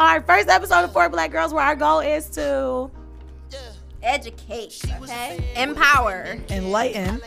our first episode of Four Black Girls, where our goal is to educate, okay? Empower. Enlighten.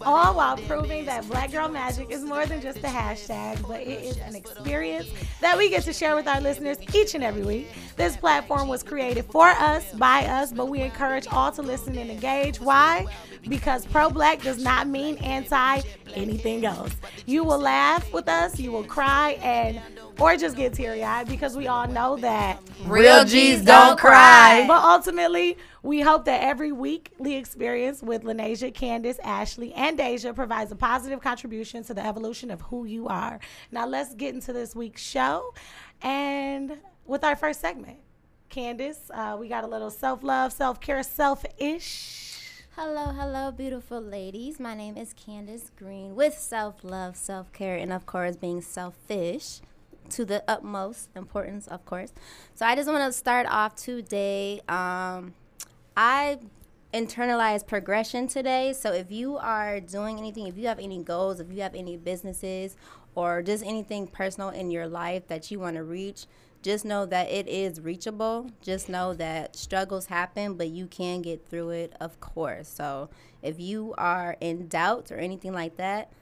all while proving that Black Girl Magic is more than just a hashtag, but it is an experience that we get to share with our listeners each and every week. This platform was created for us, by us, but we encourage all to listen and engage. Why? Because pro black does not mean anti anything else. You will laugh with us, you will cry, and or just get teary eyed because we all know that Real G's don't cry. but ultimately, we hope that every weekly experience with Lanasia, Candace, Ashley, and Deja provides a positive contribution to the evolution of who you are. Now, let's get into this week's show. And with our first segment, Candace, uh, we got a little self love, self care, selfish. Hello, hello, beautiful ladies. My name is Candace Green with self love, self care, and of course, being selfish to the utmost importance, of course. So, I just want to start off today. Um, I internalized progression today. So, if you are doing anything, if you have any goals, if you have any businesses, or just anything personal in your life that you want to reach, just know that it is reachable. Just know that struggles happen, but you can get through it, of course. So if you are in doubt or anything like that,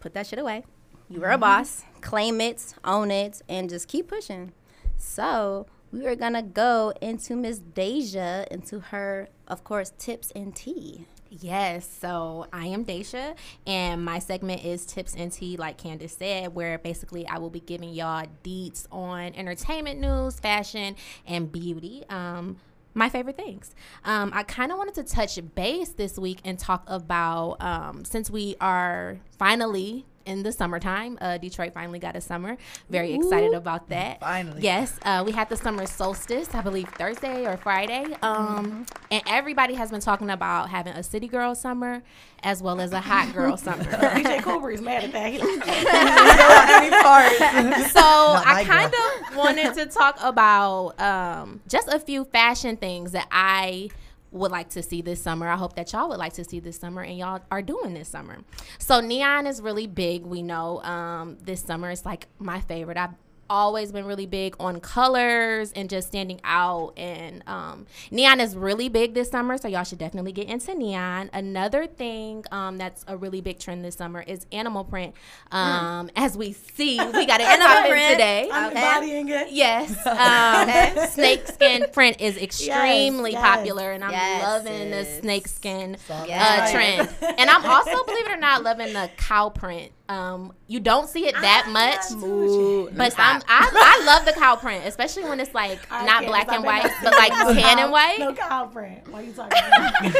put that shit away. You are a mm-hmm. boss. Claim it, own it, and just keep pushing. So we are gonna go into Miss Deja, into her, of course, tips and tea. Yes, so I am Daisha, and my segment is Tips and Tea, like Candace said, where basically I will be giving y'all deets on entertainment news, fashion, and beauty. Um, my favorite things. Um, I kind of wanted to touch base this week and talk about um, since we are finally in the summertime. Uh, Detroit finally got a summer. Very excited about that. Finally. Yes, uh, we had the summer solstice, I believe Thursday or Friday. Um, And everybody has been talking about having a city girl summer as well as a hot girl summer. DJ Cool Breeze mad at that. He like, Any so I kind girl. of wanted to talk about um, just a few fashion things that I would like to see this summer. I hope that y'all would like to see this summer and y'all are doing this summer. So neon is really big. We know um, this summer is like my favorite. I've always been really big on colors and just standing out and um, neon is really big this summer so y'all should definitely get into neon another thing um, that's a really big trend this summer is animal print um, as we see we got an animal print print. today I'm Okay. embodying it. Yes. Um, snake skin print is extremely yes. popular, and I'm Yes, loving the sis. snake skin Soft uh, trend. And I'm also, believe it or not, loving the cow print. Um, you don't see it that much. Ooh. But I'm, I, I love the cow print, especially when it's like All right, not black and white, but like tan cow- and white. No cow print. Why are you talking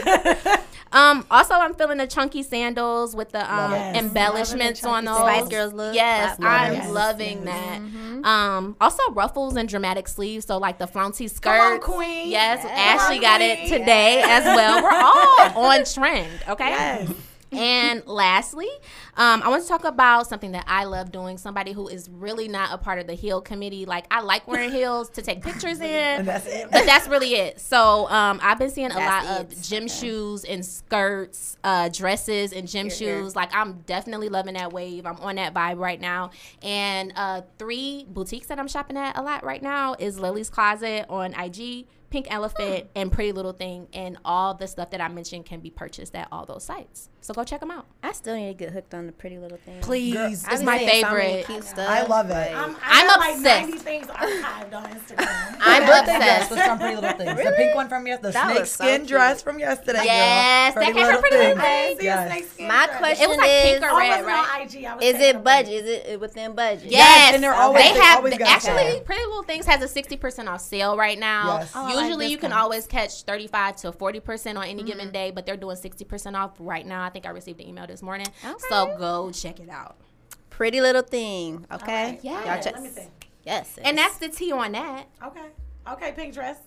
about? Um, also, I'm feeling the chunky sandals with the um, Yes. embellishments Loving on those. Spice Girls look. Yes, Platform. I'm Yes, loving yes. that. Um, also ruffles and dramatic sleeves, so like the flouncy skirt. Come on, queen. Yes, Yes. Ashley Come got on, it queen. today as well. We're all on trend. Okay. And lastly, um, I want to talk about something that I love doing. Somebody who is really not a part of the heel committee. Like I like wearing heels to take pictures in, And that's it. but that's really it. So um, I've been seeing a That's lot it. of gym shoes and skirts, uh, dresses and gym Here, here. shoes. Like I'm definitely loving that wave. I'm on that vibe right now. And uh, three boutiques that I'm shopping at a lot right now is Lily's Closet on IG. Pink Elephant hmm. and Pretty Little Thing, and all the stuff that I mentioned can be purchased at all those sites. So go check them out. I still need to get hooked on the pretty little thing. Please, Girl, it's my seeing so favorite. cute stuff, I love it. like- I'm, I I'm got like obsessed. 90 things archived on Instagram. I'm obsessed. was from Pretty Little Things. The pink one from yesterday. The That snake was so skin cute. dress from yesterday. Yes, girl. that came from Pretty Little I didn't see a Yes. My question It was like pink or Oh, red, right? on IG. I was Is it budget? Is it within budget? Yes, and they're always- they they have always the- got actually. Pretty Little Things has a sixty percent off sale right now. Oh, Yes. Like Usually you can always catch thirty five to forty percent on any given mm-hmm. day, but they're doing sixty percent off right now. I think I received an email this morning, so go check it out. Pretty little thing. Okay. Alright. Yeah. Y'all check. Let me see. Yes. And that's the tea on that. Okay. Okay, pink dress.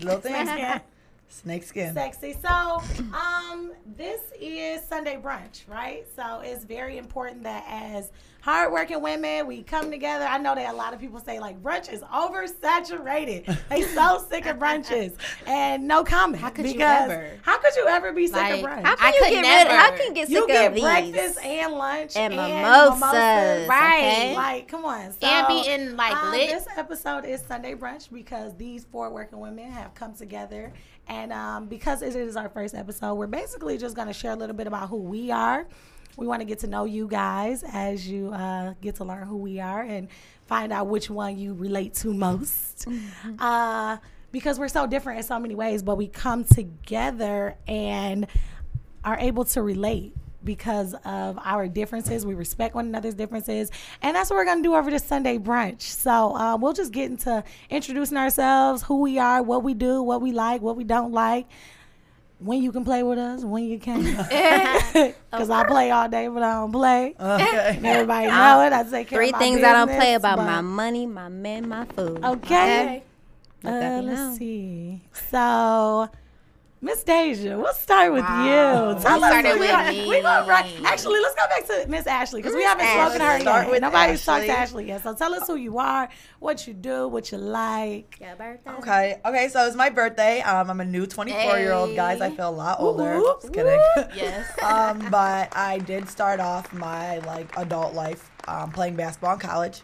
Little things. Yeah. Snakeskin. Sexy. So, um, this is Sunday brunch, right? So it's very important that as hardworking women, we come together. I know that a lot of people say like brunch is oversaturated. they so sick of brunches, and no comment. How could you ever? How could you ever be sick Like, of brunch? How can I you could get never. rid? How can you get you sick get of these? breakfast and lunch And and, mimosas, mimosas. Right. okay? Like, come on. So, And be in, like, um, lit. This episode is Sunday brunch because these four working women have come together, and um, because it is our first episode, we're basically just going to share a little bit about who we are. We want to get to know you guys as you uh, get to learn who we are and find out which one you relate to most. Uh, because we're so different in so many ways, but we come together and are able to relate because of our differences. We respect one another's differences. And that's what we're going to do over this Sunday brunch. So uh, we'll just get into introducing ourselves, who we are, what we do, what we like, what we don't like. When you can play with us, when you can't. Because I play all day, but I don't play. Okay. Everybody know it. I take care Three of my things I don't play about: my money, my men, my food. Okay. okay. Uh, let's known. see. So, Miss Deja, we'll start with Wow. you. Tell We us started who with you are. me. We gonna right. Actually, let's go back to Miss Ashley because we haven't Miss spoken to her Ashley. Start yet. with Nobody's talked to Ashley. Ashley yet. So tell us who you are, what you do, what you like. Yeah, birthday. Okay. Okay. So it's my birthday. Um, I'm a new 24 year old, guys. I feel a lot older. Woo-hoo. Just kidding. Yes. um, but I did start off my like adult life um, playing basketball in college.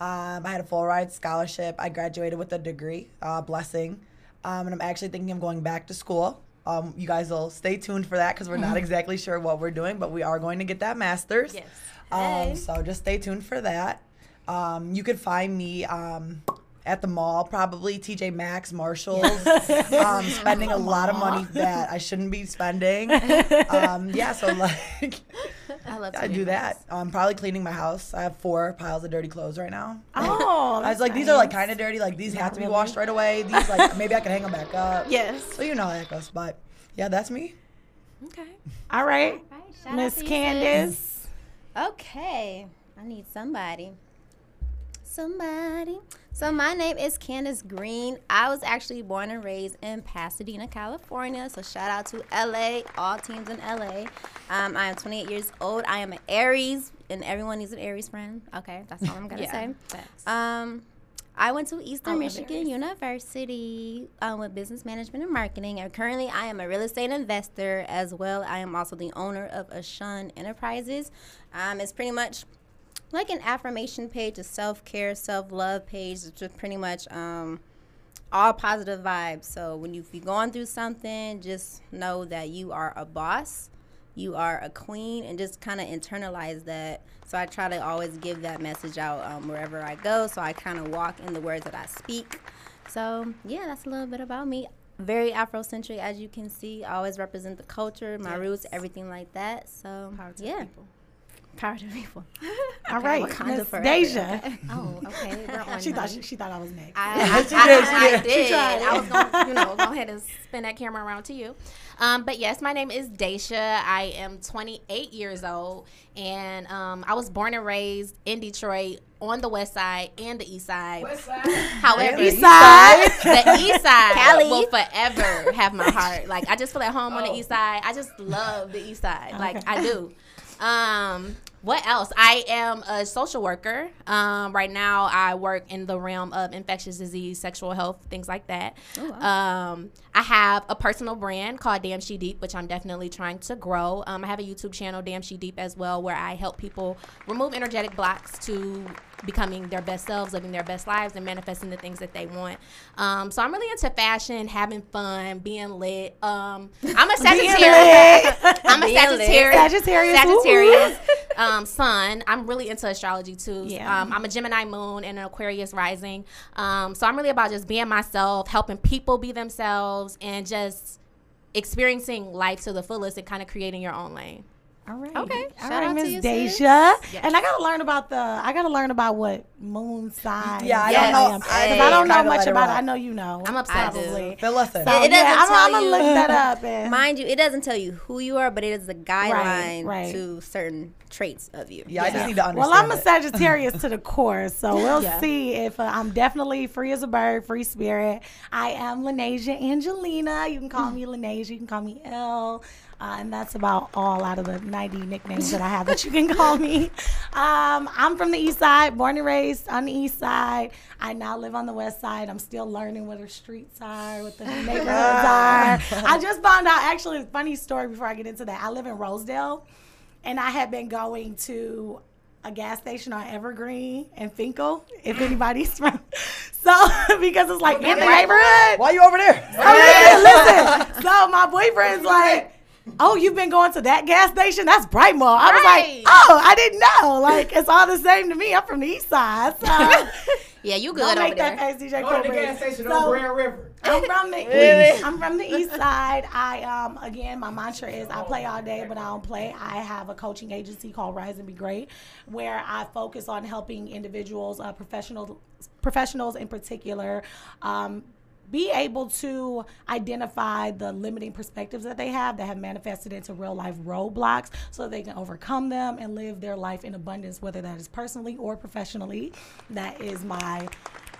Um, I had a full ride scholarship. I graduated with a degree, uh, blessing, um, and I'm actually thinking of going back to school. Um, you guys will stay tuned for that because we're not exactly sure what we're doing, but we are going to get that master's. Yes. Um, so just stay tuned for that. Um, you could find me um, at the mall, probably TJ Maxx, Marshalls, um, spending a lot of money that I shouldn't be spending. Um, yeah, so like I love I do that. I'm probably cleaning my house. I have four piles of dirty clothes right now. Oh, I was like, these are like kind of dirty. Like these have to be washed right away. These like maybe I can hang them back up. Yes. So you know how that goes. But yeah, that's me. Okay. all right, Right, Miss to Candace. Okay, I need somebody. Somebody. So my name is Candace Green. I was actually born and raised in Pasadena, California. So shout out to LA, all teams in LA. Um, I am 28 years old. I am an Aries, and everyone needs an Aries friend. Okay, that's all I'm gonna Yeah. say. Um, I went to Eastern Michigan University um, with business management and marketing. And currently, I am a real estate investor as well. I am also the owner of Ashun Enterprises. Um, it's pretty much like an affirmation page, a self care, self love page. It's just pretty much um, all positive vibes. So when you, if you're going through something, just know that you are a boss, you are a queen, and just kind of internalize that. So I try to always give that message out um, wherever I go. So I kind of walk in the words that I speak. So yeah, that's a little bit about me. Very Afrocentric, as you can see. I always represent the culture, my roots, everything like that. So Power to the yeah, people. Power to people. All right, Wakanda Miss forever, Deja. Oh, okay. She thought she, she thought I was next. I, I, She I- did, I- I did. did. She tried. I was going to, you know, go ahead and spin that camera around to you. Um, but yes, my name is Daisha. I am 28 years old, and um, I was born and raised in Detroit on the west side and the east side. West side. However, East side. the east side Cali. will forever have my heart. Like I just feel at home on the east side. I just love the east side. Like Okay. I do. Um, what else? I am a social worker. Um, right now, I work in the realm of infectious disease, sexual health, things like that. Um, I have a personal brand called Damn She Deep, which I'm definitely trying to grow. Um, I have a YouTube channel, Damn She Deep, as well, where I help people remove energetic blocks to becoming their best selves, living their best lives, and manifesting the things that they want. Um, so I'm really into fashion, having fun, being lit. Um, I'm a Sagittarius. I'm a. Sagittarius. Sagittarius, Sagittarius. um, sun. I'm really into astrology too. Yeah. Um, I'm a Gemini moon and an Aquarius rising. Um, so I'm really about just being myself, helping people be themselves, and just experiencing life to the fullest and kind of creating your own lane. All right. Okay. All Shout right, to Miss you, Deja. Yes. And I gotta learn about the. I gotta learn about what moon sign. Yeah, I don't know. am. 'Cause Hey, I don't know much about it. I know you know. I'm obsessed. Probably. Phil, listen. So, It- it yeah, doesn't I'm, tell I'm gonna you- look that up. And, Mind you, it doesn't tell you who you are, but it is the guideline right. to certain traits of you. yeah, I just need to understand. well, I'm a. Sagittarius to the core, so we'll Yeah. see if uh, I'm definitely free as a bird, free spirit. I am Lanasia Angelina. You can call me Lanasia. You can call me L. Uh, and that's about all out of the 90 nicknames that I have that you can call me. Um, I'm from the east side, born and raised on the east side. I now live on the west side. I'm still learning what the streets are, what the neighborhoods are. I just found out, actually, a funny story before I get into that. I live in Rosedale, and I had been going to a gas station on Evergreen and Fenkell, if anybody's from. So, because it's like in the neighborhood. Why are you over there? Listen, listen. So my boyfriend's like, "Oh, you've been going to that gas station? That's Brightmoor." I was Right. like, "Oh, I didn't know. Like, it's all the same to me. I'm from the East Side, so Yeah, you don't good over make that there. face, DJ Go to the gas station So- on Grand River. I'm from the east. I'm from the east side. I um again my mantra is I play all day but I don't play. I have a coaching agency called Rise and Be Great where I focus on helping individuals, uh, professionals professionals in particular, um, be able to identify the limiting perspectives that they have that have manifested into real life roadblocks so they can overcome them and live their life in abundance, whether that is personally or professionally. That is my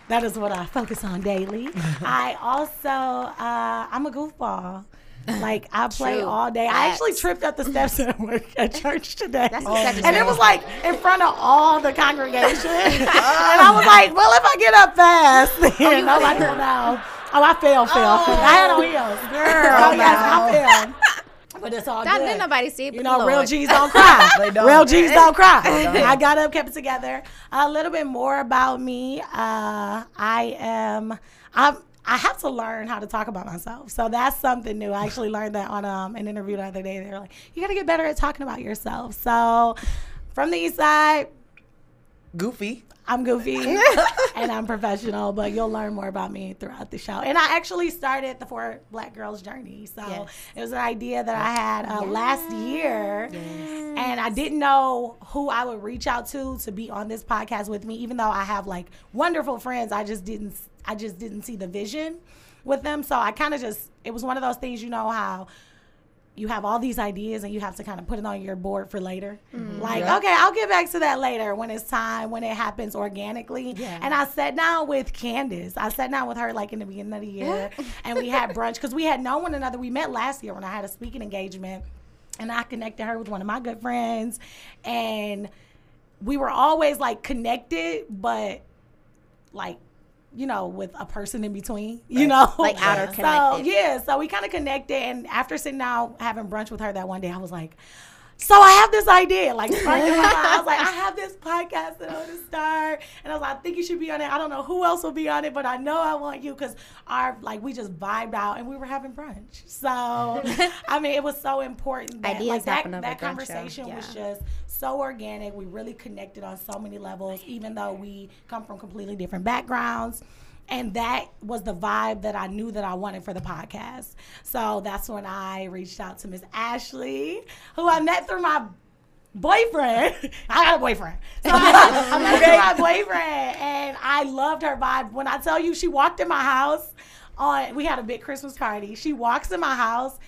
that is what I focus on daily. I also uh, I'm a goofball. Like I play True. all day. I actually tripped up the steps at work at church today. That's and it was like in front of all the congregation. and I was like, well, if I get up fast, then nobody will know. Oh, I fell, fell. I had on heels. Girl, oh, yes, I fell. But it's all That good. didn't nobody see it. You know, the real Lord. G's don't cry. They don't. Real G's don't cry. don't. I got up, kept it together. A little bit more about me. Uh, I am. I'm. I have to learn how to talk about myself. So that's something new. I actually learned that on um, an interview the other day. They were like, "You got to get better at talking about yourself." So, from the east side, Goofy. I'm goofy and I'm professional, but you'll learn more about me throughout the show. And I actually started the Four Black Girls Journey. So Yes. it was an idea that I had uh, last year. And I didn't know who I would reach out to to be on this podcast with me, even though I have like wonderful friends. I just didn't I just didn't see the vision with them. So I kind of just it was one of those things, you know how you have all these ideas and you have to kind of put it on your board for later. Mm-hmm. Like, Yeah. okay, I'll get back to that later when it's time, when it happens organically. Yeah. And I sat down with Candace. I sat down with her like in the beginning of the year and we had brunch because we had known one another. We met last year when I had a speaking engagement and I connected her with one of my good friends. And we were always like connected, but like, you know, with a person in between, you know, Like outer connected. So yeah, so we kind of connected, and after sitting down having brunch with her that one day, I was like, so I have this idea, like sparked in my. I was like, I have this podcast that I want to start, and I was like, I think you should be on it. I don't know who else will be on it, but I know I want you because our like we just vibed out and we were having brunch. So I mean, it was so important that Ideas like that, that brunch, yeah. conversation was just so organic. We really connected on so many levels, even though we come from completely different backgrounds. And that was the vibe that I knew that I wanted for the podcast. So that's when I reached out to Miss Ashley, who I met through my boyfriend. I got a boyfriend. So I, I met through my boyfriend and I loved her vibe. When I tell you she walked in my house on we had a big Christmas party. She walks in my house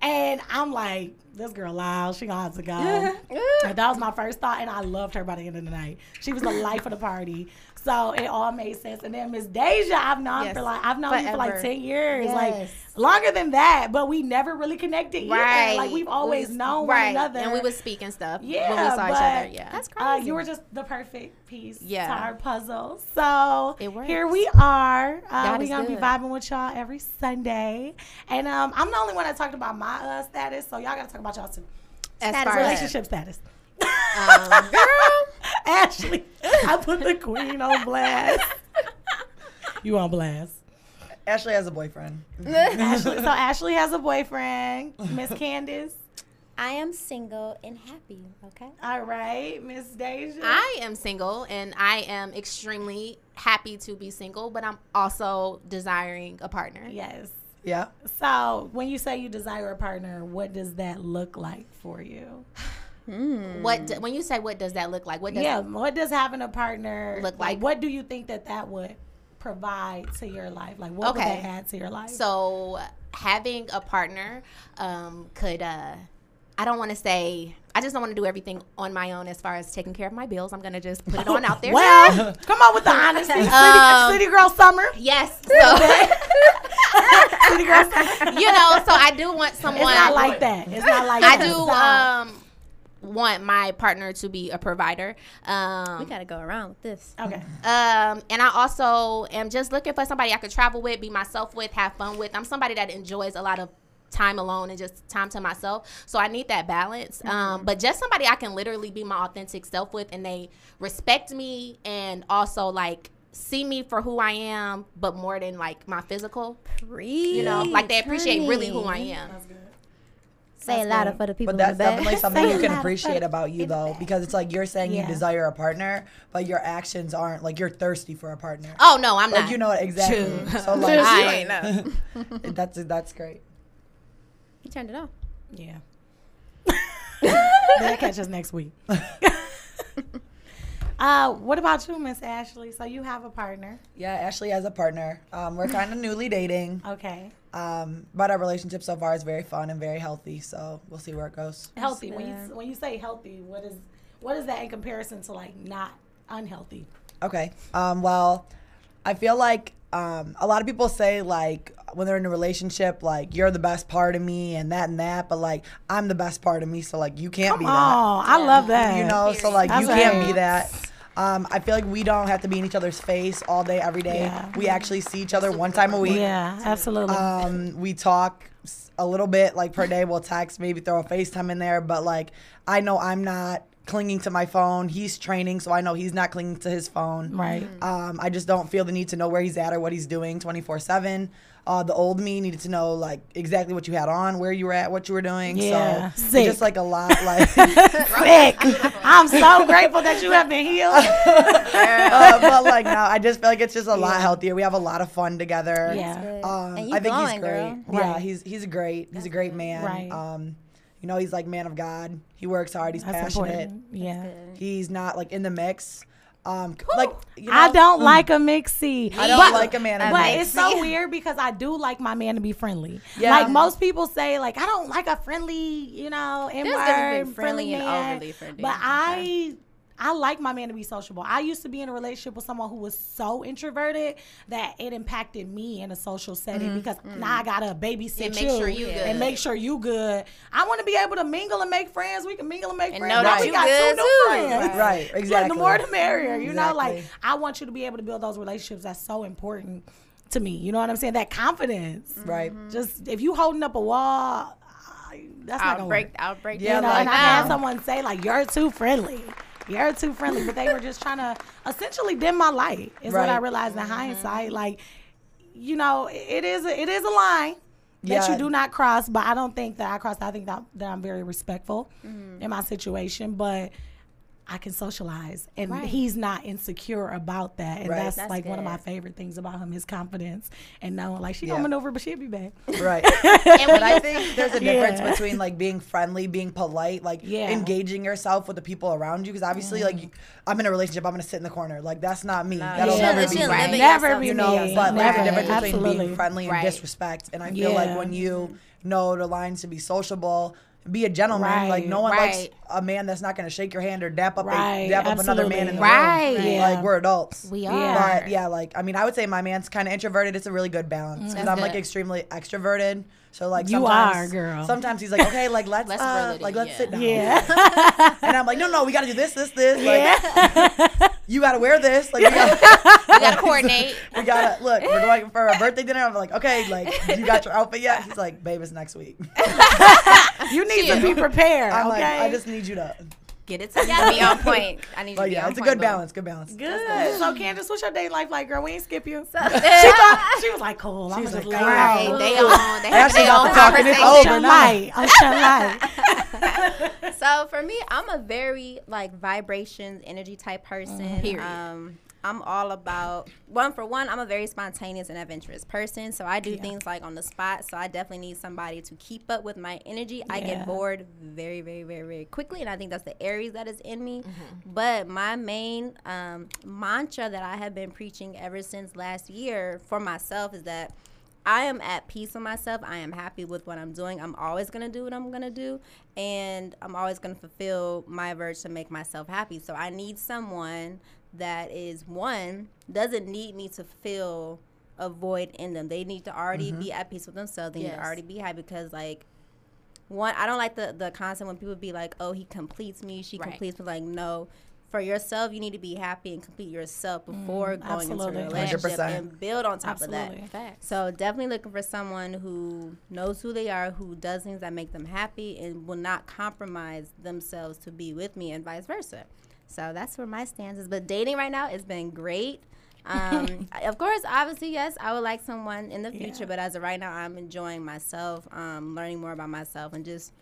and I'm like, this girl loud, she gonna have to go. That was my first thought, and I loved her by the end of the night. She was the life of the party. So it all made sense. And then Miss Deja, I've known Yes. for like I've known you for like ten years, like longer than that. But we never really connected. Either. Right. Like we've always We- known right. one another. and we would speak and stuff yeah, when we saw but, each other. Yeah, That's Uh, crazy. you were just the perfect piece Yeah. to our puzzle. So It here we are. Uh, God we're gonna be vibing with y'all every Sunday, and um, I'm the only one that talked about my uh, status. So y'all gotta talk about y'all too. as Status far as Relationship status. Um, girl. Ashley, I put the queen on blast. You on blast. Ashley has a boyfriend. Ashley, so Ashley has a boyfriend, Miss Candace. I am single and happy. Okay. All right, Miss Deja. I am single and I am extremely happy to be single, but I'm also desiring a partner. yes. Yeah. So when you say you desire a partner, what does that look like for you? What do, when you say what does that look like? What does yeah, what does having a partner Look like? like? What do you think that that would provide to your life? Like, what would that add to your life? So having a partner um, could uh, I don't want to say I just don't want to do everything on my own as far as taking care of my bills. I'm gonna just put it on out there. well, come on with the honesty, city, Um, city girl summer, yes. So city girl summer. you know, so I do want someone. It's not like that. It's not like I that. do um, want my partner to be a provider. Um, We gotta go around with this. okay. Um, and I also am just looking for somebody I could travel with, be myself with, have fun with. I'm somebody that enjoys a lot of time alone and just time to myself. So I need that balance. Um, but just somebody I can literally be my authentic self with and they respect me and also like see me for who I am, but more than like my physical. You know, like they appreciate really who I am. Say it louder for the people But that's in the back. definitely something you can appreciate about you though, because it's like you're saying Yeah. you desire a partner, but your actions aren't like you're thirsty for a partner. Oh no, I'm Like not. you know it exactly. True. So like I- know. that's that's great. You turned it off. Yeah. They'll catch us next week. uh, what about you, Miss Ashley? So you have a partner. Yeah, Ashley has a partner. Um, we're kind of newly dating, Okay. Um, but our relationship so far is very fun and very healthy. So we'll see where it goes. Healthy. When you when you say healthy, what is what is that in comparison to like not unhealthy? Okay. Um, well, I feel like um, a lot of people say like when they're in a relationship, like you're the best part of me and that and that, but like I'm the best part of me, so like you can't be that. Oh, I love that. You know, so like you That's can't be that. Um, I feel like we don't have to be in each other's face all day, every day. Yeah. We actually see each other one time a week. Yeah, absolutely. Um, we talk a little bit like per day. We'll text, maybe throw a FaceTime in there. But like, I know I'm not clinging to my phone. He's training, so I know he's not clinging to his phone. right. Um, I just don't feel the need to know where he's at or what he's doing 24 7. Uh, the old me needed to know like exactly what you had on, where you were at, what you were doing. Yeah, so sick. just like a lot like Sick. I'm so grateful that you have been healed. uh, but like no, I just feel like it's just a lot healthier. We have a lot of fun together. Yeah. Um, and I think glowing, he's great. girl. Yeah, Right. he's he's great. He's a great man. Right. Um, you know, he's like man of God. He works hard. He's That's passionate. important. Yeah. He's not like in the mix. Um, like you know, I don't like a mixie. I don't But- like a man. of But God. it's so weird because I do like my man to be friendly. Yeah. Like most people say, like I don't like a friendly, you know, N difference between word friendly friendly and man. overly friendly. But Okay. I. I like my man to be sociable. I used to be in a relationship with someone who was so introverted that it impacted me in a social setting mm-hmm. because mm-hmm. now I gotta babysit And make you, sure you good. and make sure you good. I want to be able to mingle and make friends. We can mingle and make And friends. know Now that we you got good two new friends. Right. Right, Yeah, exactly. the more the merrier. You know, like I want you to be able to build those relationships. That's so important to me. You know what I'm saying? That confidence. Mm-hmm. right. Just if you holding up a wall, that's not I'll gonna break. work. I'll break. Yeah, You know, that and I like, had someone say like, "You're too friendly." You're too friendly, but they were just trying to essentially dim my light. Is what I realized in mm-hmm. hindsight. Like, you know, it is a, it is a line that Yeah. you do not cross. But I don't think that I crossed. I think that, that I'm very respectful mm-hmm. in my situation, but. I can socialize, and Right. he's not insecure about that, and Right. that's, That's like one of my favorite things about him: his confidence and knowing like she Yeah. gonna maneuver, but she'll be back. Right. And But I think there's a difference Yeah. between like being friendly, being polite, like Yeah. engaging yourself with the people around you. Because obviously, like you, I'm in a relationship, I'm gonna sit in the corner. Like that's not me. That'll you never be you me. shouldn't Never yourself be you know, me. yourself. but there's Never. a difference between being friendly and Right. disrespect. And I feel like when you know the lines to be sociable, be a gentleman. Right. Like no one likes a man that's not gonna shake your hand or dap up a, Right. dap up another man in the Absolutely. room. Right. Yeah. Like we're adults. we Yeah. are. But yeah, like I mean, I would say my man's kind of introverted. It's a really good balance because That's I'm like extremely extroverted. So like You sometimes, are, girl. Sometimes he's like, okay, like let's, uh, like let's yeah. sit down. Yeah, And I'm like, no, no, we got to do this, this, this. Like, you got to wear this. Like, we gotta, we gotta coordinate. we gotta look. We're going for a birthday dinner. I'm like, okay, like you got your outfit yet? He's like, babe, it's next week. You need to be prepared. I'm okay, like, I just need you to. Get it together. Be on point. I need you But to be yeah, on it's a good balance. Good balance. good. So Candace, what's your day life like, girl? We ain't skip you. So- she thought she was like, cool. I'm She's just like, lay Right. down. They on. They have Ashley their own talking. It's conversation. over now. light. I'm shine so for me, I'm a very like vibrations, energy type person. Period. Um, I'm all about one for one. I'm a very spontaneous and adventurous person, so I do Yeah. things like on the spot. So I definitely need somebody to keep up with my energy. I get bored very, very, very, very quickly, and I think that's the Aries that is in me. Mm-hmm. But my main um, mantra that I have been preaching ever since last year for myself is that I am at peace with myself. I am happy with what I'm doing. I'm always gonna do what I'm gonna do, and I'm always gonna fulfill my urge to make myself happy. So I need someone that is one doesn't need me to feel a void in them. They need to already be at peace with themselves. They need to already be happy because like. One, I don't like the the concept when people be like, "Oh, he completes me, she Right. completes me." Like, no, for yourself, you need to be happy and complete yourself before going absolutely. into a relationship 100%. and build on top Absolutely. of that. So definitely looking for someone who knows who they are, who does things that make them happy, and will not compromise themselves to be with me, and vice versa. So that's where my stance is. But dating right now has been great. Um, of course, obviously, yes, I would like someone in the future, Yeah. but as of right now, I'm enjoying myself, um, learning more about myself, and just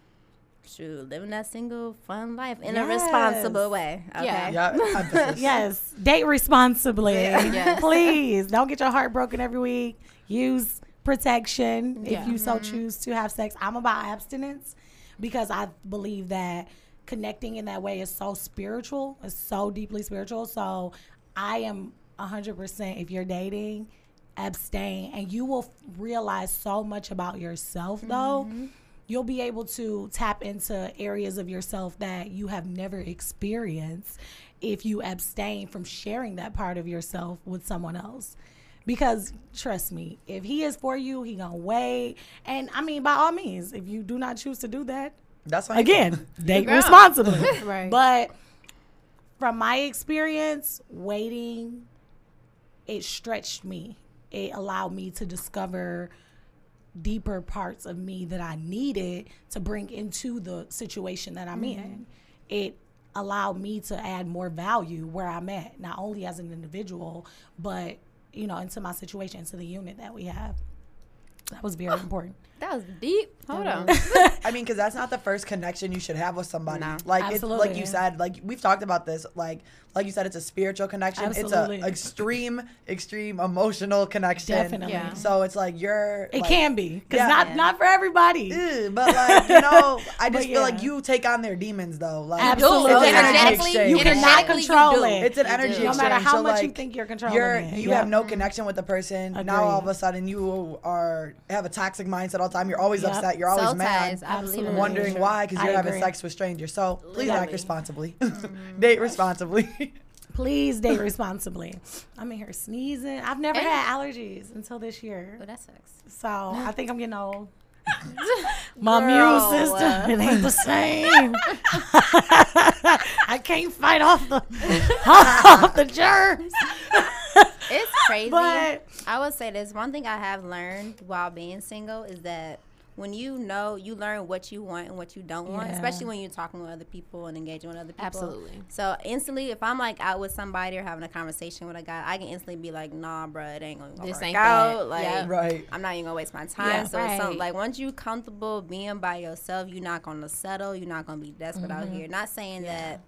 shoot, living that single fun life in a responsible way. Okay. Yeah. Yeah. Yes, date responsibly. Yes. Please don't get your heart broken every week. Use protection Yeah. if you so choose to have sex. I'm about abstinence because I believe that connecting in that way is so spiritual. It's so deeply spiritual. So I am 100% if you're dating, abstain and you will f- realize so much about yourself though. Mm-hmm. You'll be able to tap into areas of yourself that you have never experienced if you abstain from sharing that part of yourself with someone else. Because trust me, if he is for you, he gonna wait. And I mean, by all means, if you do not choose to do that, That's fine. again, date grown. responsibly. Right. But from my experience, waiting, it stretched me. It allowed me to discover deeper parts of me that I needed to bring into the situation that I'm in. Mm-hmm. It allowed me to add more value where I'm at, not only as an individual, but you know, into my situation, into the unit that we have. That was very important. That was deep. Hold on. I mean, because that's not the first connection you should have with somebody. No. Like it's like you said, like we've talked about this. Like like you said, it's a spiritual connection. Absolutely. It's a extreme, extreme emotional connection. Definitely. Yeah. So it's like you're. It like, can be because Yeah. not Yeah. not for everybody. Ew, but like you know, I just feel like you take on their demons though. Like Absolutely. it's an energy Energetically, exchange. You cannot energetically you control do. it. It's an You energy do. No matter how so, much you think you're controlling you're it. you Yep. have no connection with the person. Now all of a sudden you are have a toxic mindset all the time. You're always Yep. upset. You're always Soul mad. ties. I believe Absolutely. wondering Sure. why because you're having agree. sex with strangers. So please act Literally. responsibly, mm-hmm. date responsibly. Please date responsibly. I'm in here sneezing. I've never And- had allergies until this year. Oh, that sucks. So I think I'm getting old. My Girl. immune system, it ain't the same. I can't fight off the off the germs. It's crazy. But I would say this one thing I have learned while being single is that when you know, you learn what you want and what you don't want, Yeah. especially when you're talking with other people and engaging with other people. Absolutely. So instantly, if I'm like out with somebody or having a conversation with a guy, I can instantly be like, "Nah, bruh, it ain't gonna This work ain't out." that. Like, Yeah. right. I'm not even gonna waste my time. Yeah. so it's some, Right. like once you're comfortable being by yourself, you're not gonna settle. You're not gonna be desperate out Mm-hmm. here. Not saying that.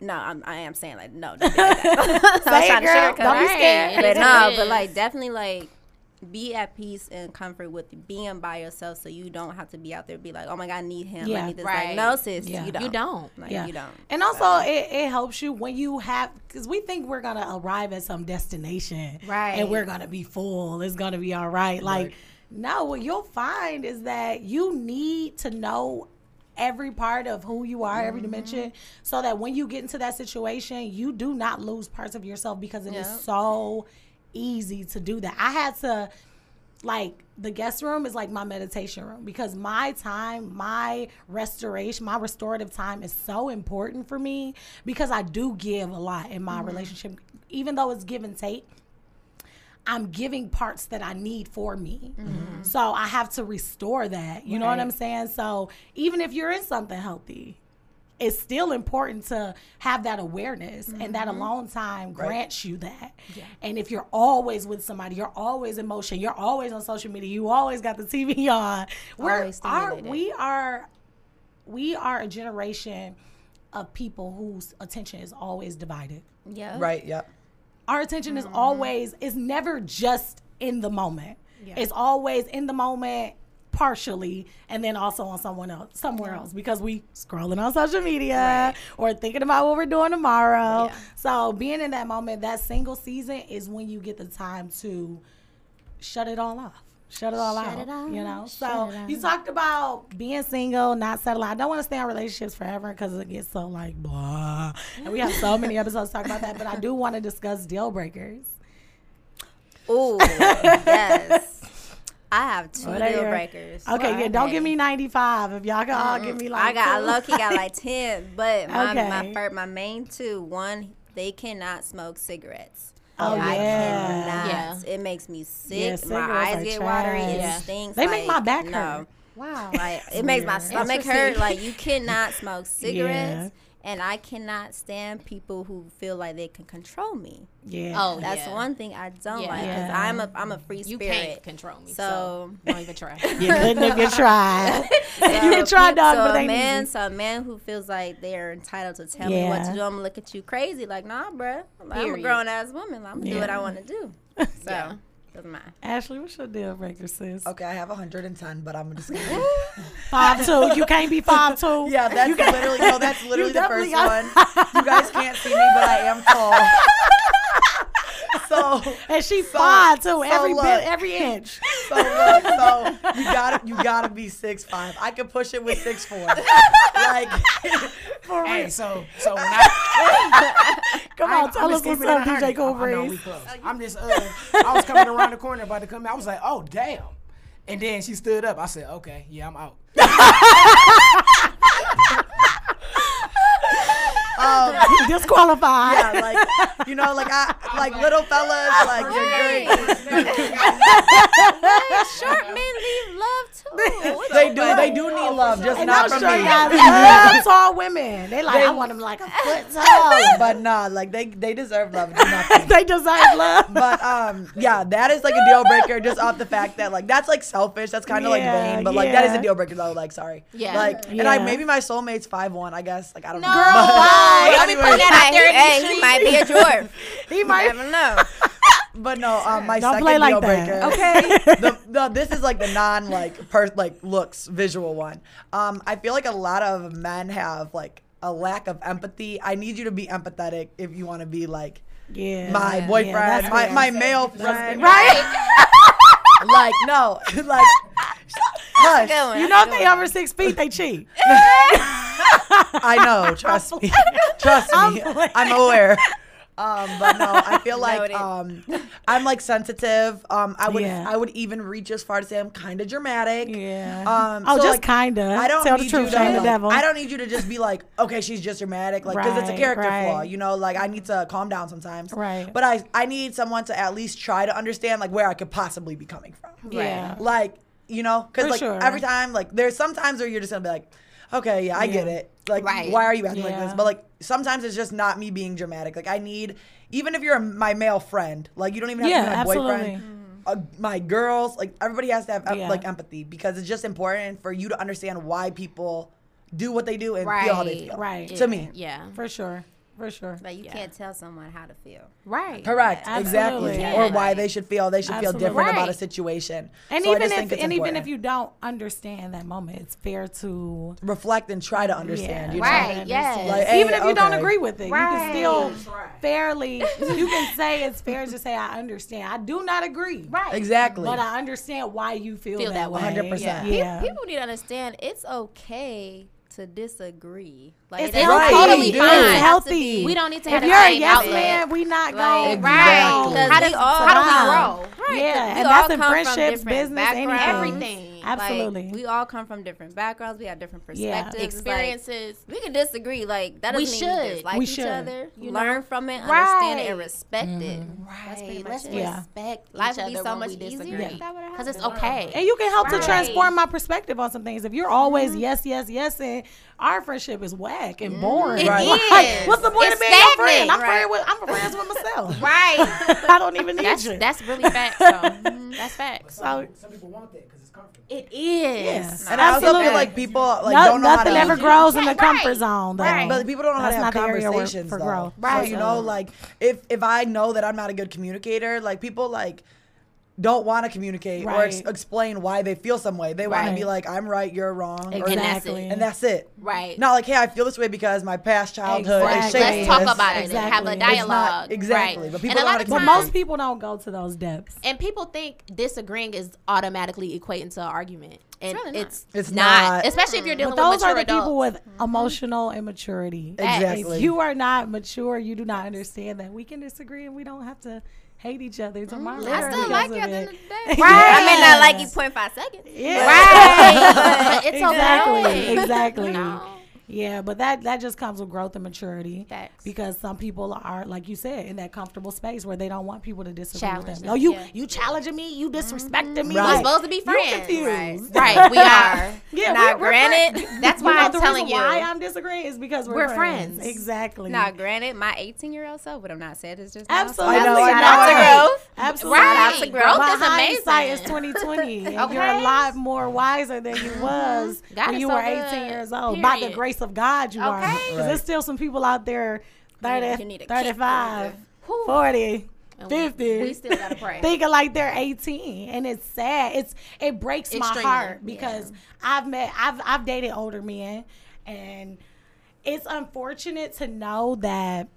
No, I'm, I am saying like no. Don't be like that. Say it, girl. Don't be scared. But no, but like definitely like be at peace and comfort with being by yourself, so you don't have to be out there be like, oh my god, I need him. Yeah. I need this. Right. Like no, sis, Yeah. you don't. You don't. Like, yeah, you don't. And also, it, it helps you when you have because we think we're gonna arrive at some destination, Right. And we're gonna be full. It's gonna be all right. Like, Right. no, what you'll find is that you need to know every part of who you are, every Mm-hmm. dimension, so that when you get into that situation, you do not lose parts of yourself because it is Yep. so easy to do that. I had to like the guest room is like my meditation room because my time, my restoration, my restorative time is so important for me because I do give a lot in my relationship, even though it's give and take. I'm giving parts that I need for me. Mm-hmm. So I have to restore that. You know what I'm saying? So even if you're in something healthy, it's still important to have that awareness and that mm-hmm. alone time grants you that. And if you're always with somebody, you're always in motion, you're always on social media, you always got the TV on. We're Always our, stimulated. we are we are a generation of people whose attention is always divided. Yeah. Right. Yep. Our attention is always is never just in the moment. It's always in the moment partially and then also on someone else somewhere else because we scrolling on social media or thinking about what we're doing tomorrow. Yeah. So being in that moment, that single season is when you get the time to shut it all off. Shut it all Shut out. it off, You know. shut So it you talked about being single, not settling. I don't want to stay in relationships forever because it gets so like blah. And we have so many episodes talk about that. But I do want to discuss deal breakers. Ooh, yes. I have two What deal your- breakers. Okay, yeah, don't give me 95. If y'all can all give me like I got two. I lucky got like ten, but my Okay. my first, my main two. One, they cannot smoke cigarettes. Oh, oh, I yeah. cannot. Yeah. It makes me sick. Yeah, my eyes are get watery. It stinks. They make my back no. hurt. Wow. Like it makes my weird. stomach hurt. Like you cannot smoke cigarettes, and I cannot stand people who feel like they can control me. Yeah. Oh, That's yeah. one thing I don't Yeah. like because Yeah. I'm a I'm a free spirit. You spirit. can't control me. So, So- don't even try. You couldn't have you. So you can try, dog, so but a man, easy. so a man who feels like they're entitled to tell me what to do, I'm gonna look at you crazy. Like, nah, bruh. I'm a grown ass woman. I'm gonna do what I want to do. So Yeah. Doesn't matter. Ashley, what's your deal breaker, sis? Okay, I have 110, but I'm just gonna. Five two. You can't be five two. Yeah, that's literally no. That's literally the first got- one. You guys can't see me, but I am tall. so, And she five two. Every look. bit, every inch. so look, so you gotta, you gotta be six five. I could push it with six four. Like, For Hey, real. so so when I Come on, tell us what's up, DJ 100. Cool I know we Breeze. close. I'm just uh, I was coming around the corner about to come. I was like, oh damn. And then she stood up. I said, okay, yeah, I'm out. um, Disqualified. yeah, like you know, like I, like little fellas, like you're great. Short men need love too. What's They up do, with they do need love, just And not those from short me. love tall women. They like, I want them like a foot tall. But nah, like they, they deserve love, just not from me. they deserve love. But um, yeah, that is like a deal breaker just off the fact that like that's like selfish. That's kind of Yeah, like vain, but like that is a deal breaker though. Like sorry, Yeah. Like and I maybe my soulmate's five one. I guess like I don't No, know. why? But Don't be anyway, putting that out there in Hey, he might be a dwarf. he You might. never know. but no, um, my Don't second play like deal that. breaker. Okay. the, the, this is like the non like per like looks visual one. Um, I feel like a lot of men have like a lack of empathy. I need you to be empathetic if you want to be like Yeah. my yeah, boyfriend, that's my, my male friend. Right? Like no, like hush. You know, if they over six feet, they cheat. I know. Trust me. Trust I'm me. I'm aware. Um, but no, I feel like um, I'm like sensitive. Um, I would Yeah. I would even reach as far to say I'm kind of dramatic. Yeah. Um, oh, so, just like, kinda. I don't tell the need truth, you to. the devil. I don't need you to just be like, okay, she's just dramatic, like because it's a character right. flaw. You know, like I need to calm down sometimes. Right. But I I need someone to at least try to understand like where I could possibly be coming from. Yeah. Like you know, because like sure. every time, like there's sometimes where you're just gonna be like, okay, yeah, I get it. Like, Right. why are you acting like this? But like sometimes it's just not me being dramatic. Like I need, even if you're my male friend, like you don't even have Yeah, to be my absolutely. boyfriend. Uh, my girls, like everybody has to have em- Yeah. like empathy because it's just important for you to understand why people do what they do and feel how they feel. Right. To me. Yeah. For sure. For sure. Like you Yeah. can't tell someone how to feel. Right. Correct. Absolutely. Exactly. Yeah. Or why they should feel they should feel Absolutely. different about a situation. And So even if think it's and even if you don't understand that moment, it's fair to reflect and try to understand, yeah, you know. Right, yes. Like, hey, even if you don't agree with it, you can still fairly. You can say it's fair to say I understand. I do not agree. Right. Exactly. But I understand why you feel, Feel that, that way. way. 100%. Yeah. People need to understand it's okay to disagree. Like It's it Right. doesn't totally have fine. be- It's healthy. We don't need to If have you're a same yes outlet. man, we not Like, going. Right. How, does, We all how do we grow? Right, Yeah, 'cause we and all that's in come friendships, business, anything. Everything. Like, Absolutely. we all come from different backgrounds. We have different Yeah. perspectives. Like, Experiences. we can disagree. Like that We doesn't mean we should. dislike We each should. other. You learn know? from it, understand it, and Right. respect it. Mm-hmm. That's Right. pretty much Let's it. Yeah. respect Life would be so much easier disagree. if that would've Because it's okay. And you can help to transform my perspective on some things. If you're always Mm-hmm. yes, yes, yes, and our friendship is whack and mm-hmm. boring. It Right. is. What's the point It's of being your friend? I'm friend with I'm friends with myself. Right. I don't even need that's you. that's really facts. though. Mm-hmm. that's facts. so Some people want that because it's comfortable. It is. Yeah. And I also Absolutely. feel like people like no- don't know how nothing to ever like, grows in the Right, comfort right. zone. Though. Right. But people don't know That's how to the have conversations for though. growth. So Right. you know, like if if I know that I'm not a good communicator, like people like don't want to communicate or ex- explain why they feel some way. They want Right. to be like, I'm right, you're wrong, or- And that's Exactly. it. and that's it. Right. Not like, hey, I feel this way because my past childhood Exactly. is Let's talk about it. and Have a It's not- dialogue. exactly, Right. but people and a lot of how But most people don't go to those depths. and people think disagreeing is automatically equating to an argument, and really not. it's It's not. not. Especially if you're dealing But those with mature are the adults. people with emotional immaturity. Exactly. If you are not mature, you do not understand that we can disagree and we don't have to hate each other tomorrow. Mm. I still like you at the end of the day. Right. I may not like you 0.5 seconds. Yeah. right. but it's exactly. okay. Exactly. You know? Yeah, but that that just comes with growth and maturity. Facts. Because some people are, like you said, in that comfortable space where they don't want people to disagree Challenge with them. No, you yeah. you challenging me, you disrespecting me. Right. We're supposed to be you friends. confused. Right, we are. Yeah, Now, we're, we're granted, friends. that's You why know I'm telling you. Why I'm disagreeing is because we're, We're friends. friends. Exactly. Now, granted, my 18 year old self would have not said this just now. so Absolutely. I know, I Shout out to growth. Absolutely. Right. Out to growth But is hindsight amazing. is 2020. and Okay. You're a lot more wiser than you mm-hmm. was God when is you were 18 years old. By the Period. Grace of God, you are. Because Right. there's still some people out there 30, Yeah, you need to keep 35, 40, And 50. We still gotta pray. thinking like they're 18 and it's sad it's it breaks Extremely, my heart yeah. because i've met i've i've dated older men and it's unfortunate to know that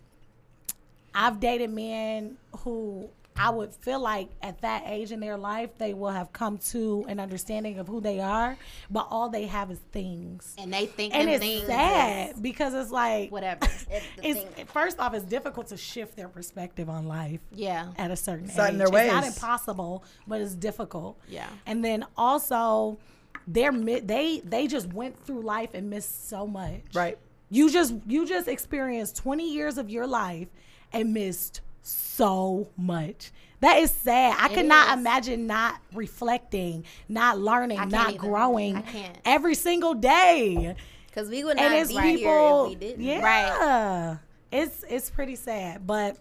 i've dated men who i would feel like at that age in their life they will have come to an understanding of who they are but all they have is things and they think and it's things sad because it's like whatever. it's first off it's difficult to shift their perspective on life yeah. at a certain Set in age. their It's not impossible, but it's difficult. Yeah. And then also, they're they they just went through life and missed so much. Right. You just you just experienced 20 years of your life and missed so much. That is sad. I It could not imagine not reflecting, not learning, can't either. growing every single day. Because we would not And it's be here people, if we didn't. yeah, it's it's pretty sad, but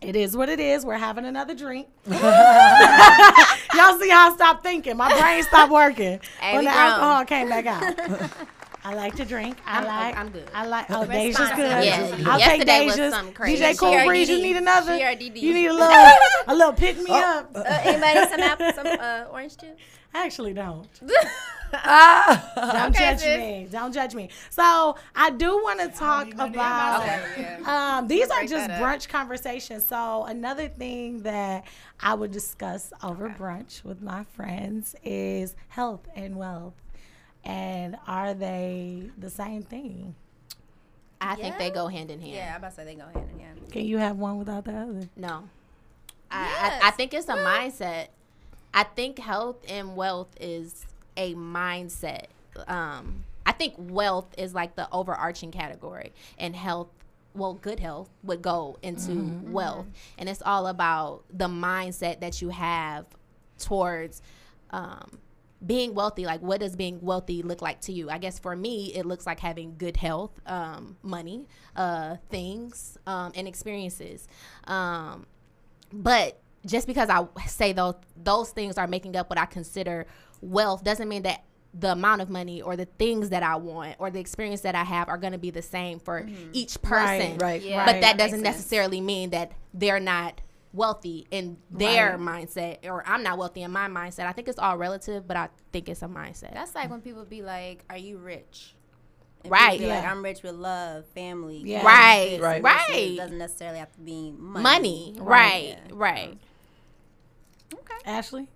it is what it is. We're having another drink. Y'all see how I stopped thinking? My brain stopped working Hey, when the grown. alcohol came back out. I like to drink. I I'm- like. I'm good. I like. Oh, Responsible. Deja's good. Yeah, I'll take yesterday was Deja's. something crazy. DJ Cool She Breeze, you need another. She You need a little, a little pick me Oh. up. Uh, anybody some apple, some uh, orange juice? I actually don't. Ah. Don't Okay, judge sis. me. Don't judge me. So I do want to talk even know about. Um, these are just that up. brunch conversations. So another thing that I would discuss over brunch with my friends is health and wealth, and are they the same thing? I think they go hand in hand. Yeah, I'm about to say they go hand in hand. Can you have one without the other? No. I, I, I think it's a mindset. I think health and wealth is a mindset. Um, I think wealth is like the overarching category, and health, well, good health would go into wealth, and it's all about the mindset that you have towards um, being wealthy. Like, what does being wealthy look like to you? I guess for me, it looks like having good health, um, money, uh, things, um, and experiences. Um, but just because I say those those things are making up what I consider wealth doesn't mean that the amount of money or the things that I want or the experience that I have are going to be the same for each person. Right. Yeah. But Right. that That doesn't makes sense. necessarily mean that they're not wealthy in their Right. mindset or I'm not wealthy in my mindset. I think it's all relative, but I think it's a mindset. That's like when people be like, "Are you rich?" And Right. people be Like I'm rich with love, family. Yeah. kids, Right, right. this, this. right. Doesn't necessarily have to be money. money. Right. Yeah. Right. Okay. Ashley,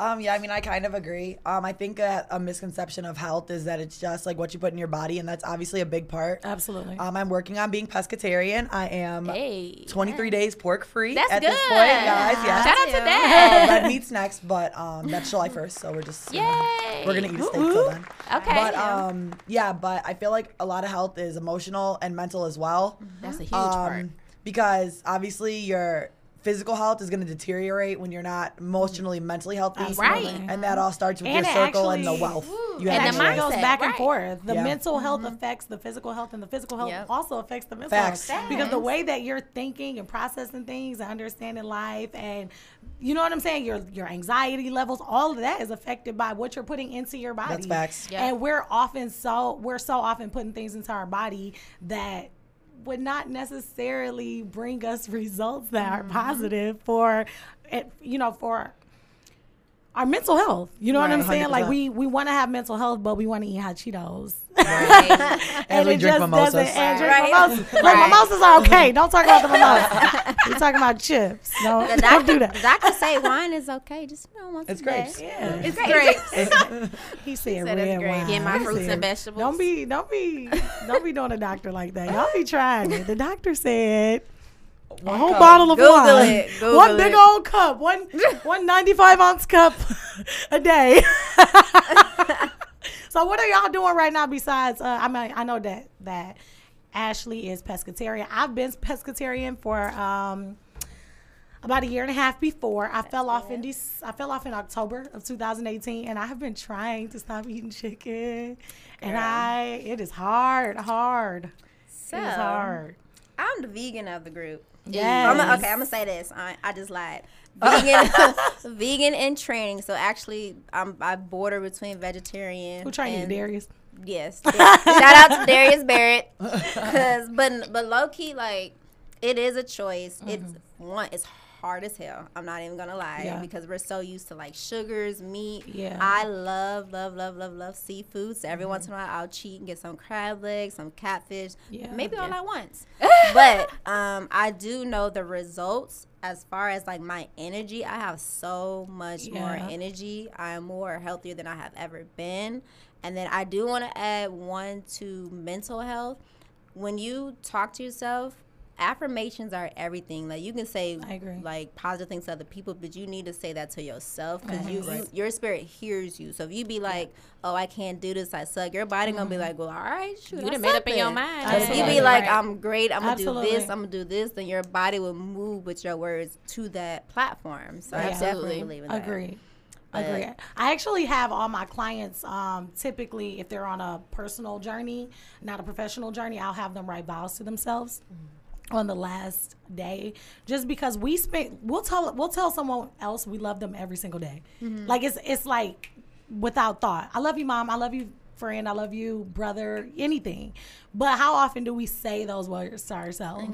Um, yeah, I mean, I kind of agree. Um, I think that a misconception of health is that it's just like what you put in your body, and that's obviously a big part. absolutely. Um, I'm working on being pescatarian. I am Hey. 23 days pork free That's at good. this point, guys. Yeah. Shout out to Uh, that. red meat's next, but um, that's July 1st, so we're just you know, Yay. we're gonna eat a steak till then. Okay. But um, yeah, but I feel like a lot of health is emotional and mental as well. That's a huge part. Um, because obviously your physical health is going to deteriorate when you're not emotionally, mentally healthy. Right. And that all starts with And your it circle and the actually- wealth you And have. the in actually your life. goes back and right. forth. The Yeah. mental health mm-hmm. affects the physical health, and the physical health Yep. also affects the mental Facts. health. Because the way that you're thinking and processing things and understanding life, and you know what I'm saying, your your anxiety levels, all of that is affected by what you're putting into your body. That's facts. Yeah. And we're often so we're so often putting things into our body that would not necessarily bring us results that are mm-hmm. positive for eh, you know, for our mental health. You know what I'm saying? Like 100%. we we want to have mental health, but we want to eat hot Cheetos. As we it drink just mimosas. doesn't- And drink Right. mimosas. Look, Right. mimosas are okay. Don't talk about the mimosas. We're talking about chips. No, The don't do that. doctor say wine is okay. Just you know, once It's a day. grapes. Yeah. It's Great. He said said red great. wine. Get my fruits said- and vegetables. Don't be, don't be, don't be doing a doctor like that. Y'all be trying it. The doctor said a whole cup. bottle of Google wine, it. Google one big it. old cup, one one 95 ounce cup a day. so what are y'all doing right now besides? Uh, I mean, I know that that Ashley is pescatarian. I've been pescatarian for. Um, about a year and a half before I fell off in this I fell off in October of 2018 and I have been trying to stop eating chicken and I it is hard hard So it is hard I'm the vegan of the group. Yes I'm a, okay, I'm gonna say this. I, I just lied. Vegan, vegan in training. So actually, I'm I border between vegetarian. who trained you and- Darius Yes. Shout out to Darius Barrett. Cause, but but low key, like it is a choice. It's mm-hmm. one. It's hard as hell. I'm not even gonna lie Yeah. because we're so used to like sugars, meat. Yeah. I love love love love love seafood. So every once in a while, I'll cheat and get some crab legs, some catfish. Yeah. Maybe all at once. but um, I do know the results as far as like my energy. I have so much more energy. I am more healthier than I have ever been. And then I do want to add one to mental health. When you talk to yourself, affirmations are everything. Like you can say I agree. like positive things to other people, but you need to say that to yourself because you, you your spirit hears you. So if you be like, "Oh, I can't do this. I suck," your body gonna be Mm-hmm. like, "Well, all right, shoot, You I done made up in your then." mind. If you be like, "I'm great. I'm gonna do this. I'm gonna do this," then your body will move with your words to that platform. So I Yeah. definitely Absolutely. believe in that. Agree. But- Agree. I actually have all my clients, um, typically, if they're on a personal journey, not a professional journey, I'll have them write vows to themselves on the last day just because we spent we'll tell we'll tell someone else we love them every single day. Mm-hmm. Like it's it's like without thought. I love you mom. I love you friend i love you brother anything but how often do we say those words to ourselves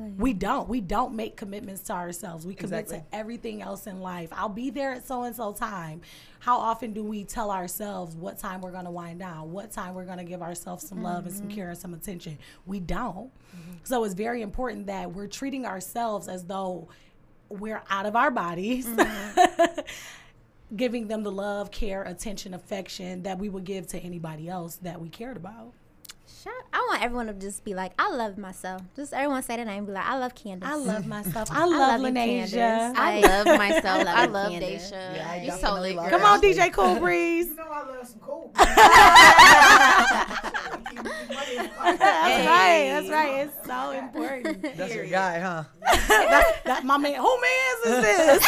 Exactly. we don't. We don't make commitments to ourselves. We commit Exactly. to everything else in life. I'll be there at so and so time. How often do we tell ourselves what time we're going to wind down? What time we're going to give ourselves some love and some mm-hmm. care and some attention? We don't. Mm-hmm. So it's very important that we're treating ourselves as though we're out of our bodies. Mm-hmm. Giving them the love, care, attention, affection that we would give to anybody else that we cared about. Shout, I want everyone to just be like, "I love myself." Just everyone say the name. Be like, "I love Candace." I love myself. I love love Lanasia. Candace. I I- love myself. I love I Candace. Daisha. Yeah, You're so lit. Come on, DJ Cool Breeze. You know I love some cool. That's right. That's right. It's so important. That's your guy, huh? That's, that my man. Who man's is this?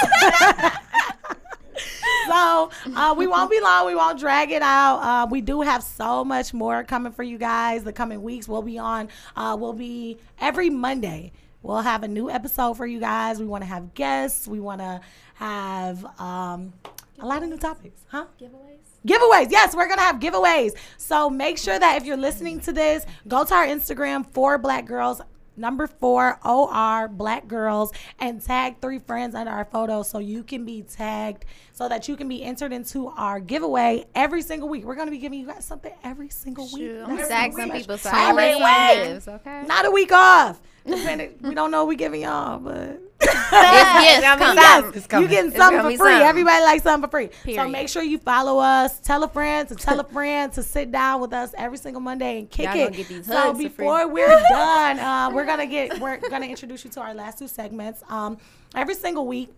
Uh, we won't be long. We won't drag it out. Uh, we do have so much more coming for you guys. The coming weeks we'll be on. Uh, we'll be every Monday. We'll have a new episode for you guys. We want to have guests. We want to have um, a lot of new topics, huh? Giveaways. Giveaways. Yes, we're going to have giveaways. So make sure that if you're listening to this, go to our Instagram for Black Girls, number four, OR Black Girls, and tag three friends under our photo so you can be tagged, so that you can be entered into our giveaway every single week. We're going to be giving you guys something every single week. Shoot, I'm That's tag some people so Every week. Okay. Not a week off. We don't know what we giving y'all, but. Yes, It's gonna. Yes, It's you coming. getting It's something gonna for free. something. Everybody likes something for free. So make sure you follow us. Tell a friend to tell a friend to sit down with us every single Monday and kick Y'all it. get these so hugs for before we're done, uh, we're gonna get we're gonna introduce you to our last two segments. Um, every single week,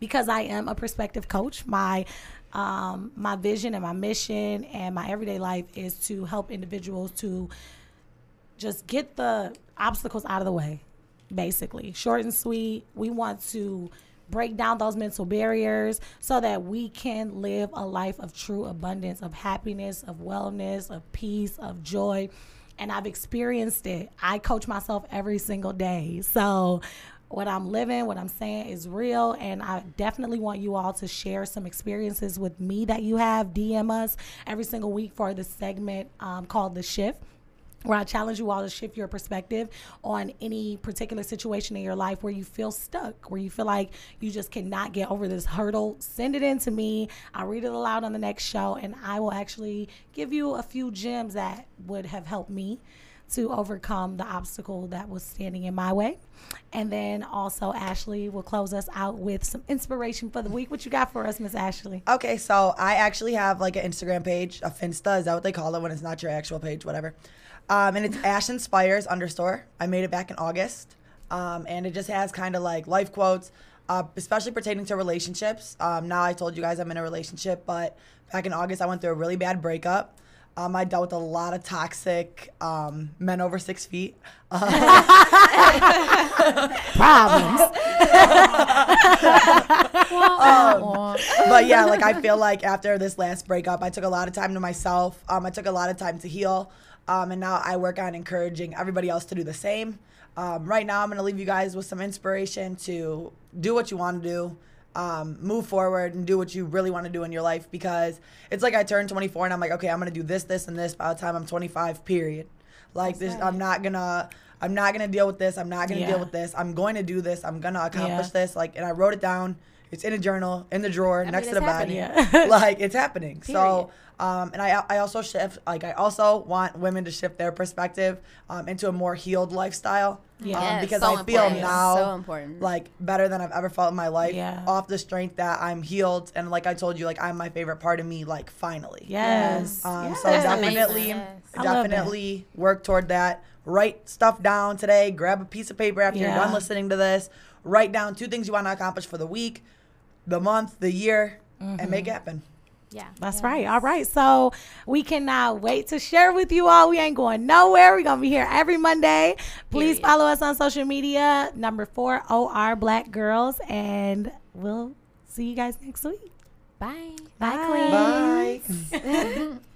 because I am a perspective coach, my um, my vision and my mission and my everyday life is to help individuals to just get the obstacles out of the way basically. Short and sweet. We want to break down those mental barriers so that we can live a life of true abundance, of happiness, of wellness, of peace, of joy. And I've experienced it. I coach myself every single day. So, what I'm living, what I'm saying is real. And I definitely want you all to share some experiences with me that you have. DM us every single week for this segment um, called The Shift where I challenge you all to shift your perspective on any particular situation in your life where you feel stuck, where you feel like you just cannot get over this hurdle. Send it in to me. I'll read it aloud on the next show, and I will actually give you a few gems that would have helped me to overcome the obstacle that was standing in my way. And then also, Ashley will close us out with some inspiration for the week. What you got for us, Miss Ashley? Okay, so I actually have like an Instagram page, a Finsta. Is that what they call it when it's not your actual page? Whatever. Um, and it's Ash Inspires underscore. I made it back in August. Um, and it just has kind of like life quotes, uh, especially pertaining to relationships. Um, now I told you guys I'm in a relationship, but back in August I went through a really bad breakup. Um, I dealt with a lot of toxic um, men over six feet. Problems. Um, but yeah, like I feel like after this last breakup, I took a lot of time to myself. Um, I took a lot of time to heal. Um, and now I work on encouraging everybody else to do the same. Um, right now, I'm going to leave you guys with some inspiration to do what you want to do, um, move forward, and do what you really want to do in your life because it's like I turned 24 and I'm like, okay, I'm to do this, this, and this by the time I'm 25, period. Like, this, I'm not to. I'm not gonna deal with this. I'm not gonna Yeah. deal with this. I'm going to do this. I'm gonna accomplish Yeah. this. Like, and I wrote it down. It's in a journal, in the drawer, mean, next to the bed. Yeah. like it's happening. So, um, and I I also shift like I also want women to shift their perspective um, into a more healed lifestyle. Yeah. Um, Yes, because so I feel important. now So important. like better than I've ever felt in my life. Yeah. Off the strength that I'm healed and like I told you, like I'm my favorite part of me. Like finally. Yes. Um, so Yes. definitely, Yes. I love that. definitely work toward that. Write stuff down today. Grab a piece of paper after you're done listening to this. Write down two things you want to accomplish for the week, the month, the year, and make it mm-hmm. happen. Yeah. That's right. All right. So we cannot wait to share with you all. We ain't going nowhere. We're going to be here every Monday. Please Period. follow us on social media. Number four, OR Black Girls. And we'll see you guys next week. Bye. Bye, Queen. Bye.